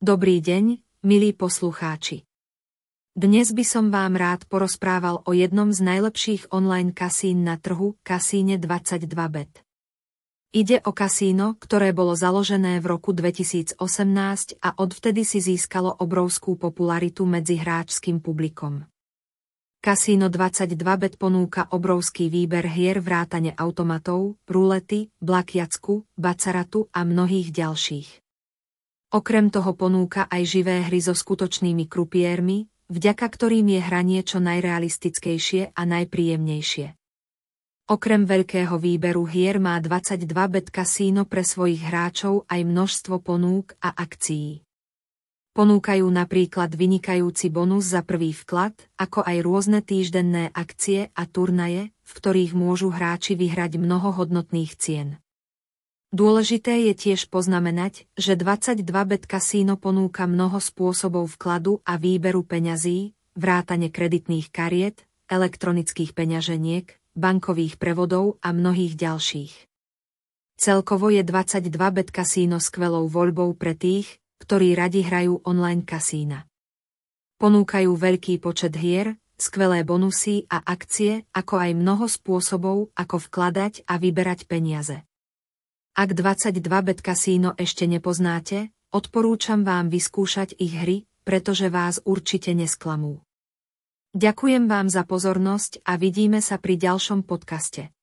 Dobrý deň, milí poslucháči. Dnes by som vám rád porozprával o jednom z najlepších online kasín na trhu, kasíne 22bet. Ide o kasíno, ktoré bolo založené v roku 2018 a odvtedy si získalo obrovskú popularitu medzi hráčským publikom. Kasíno 22bet ponúka obrovský výber hier vrátane automatov, rulety, blakiacku, bacaratu a mnohých ďalších. Okrem toho ponúka aj živé hry so skutočnými krupiermi, vďaka ktorým je hranie čo najrealistickejšie a najpríjemnejšie. Okrem veľkého výberu hier má 22 bet kasíno pre svojich hráčov aj množstvo ponúk a akcií. Ponúkajú napríklad vynikajúci bonus za prvý vklad, ako aj rôzne týždenné akcie a turnaje, v ktorých môžu hráči vyhrať mnoho hodnotných cien. Dôležité je tiež poznamenať, že 22bet kasíno ponúka mnoho spôsobov vkladu a výberu peňazí, vrátane kreditných kariet, elektronických peňaženiek, bankových prevodov a mnohých ďalších. Celkovo je 22bet kasíno skvelou voľbou pre tých, ktorí radi hrajú online kasína. Ponúkajú veľký počet hier, skvelé bonusy a akcie, ako aj mnoho spôsobov, ako vkladať a vyberať peniaze. Ak 22bet kasíno ešte nepoznáte, odporúčam vám vyskúšať ich hry, pretože vás určite nesklamú. Ďakujem vám za pozornosť a vidíme sa pri ďalšom podcaste.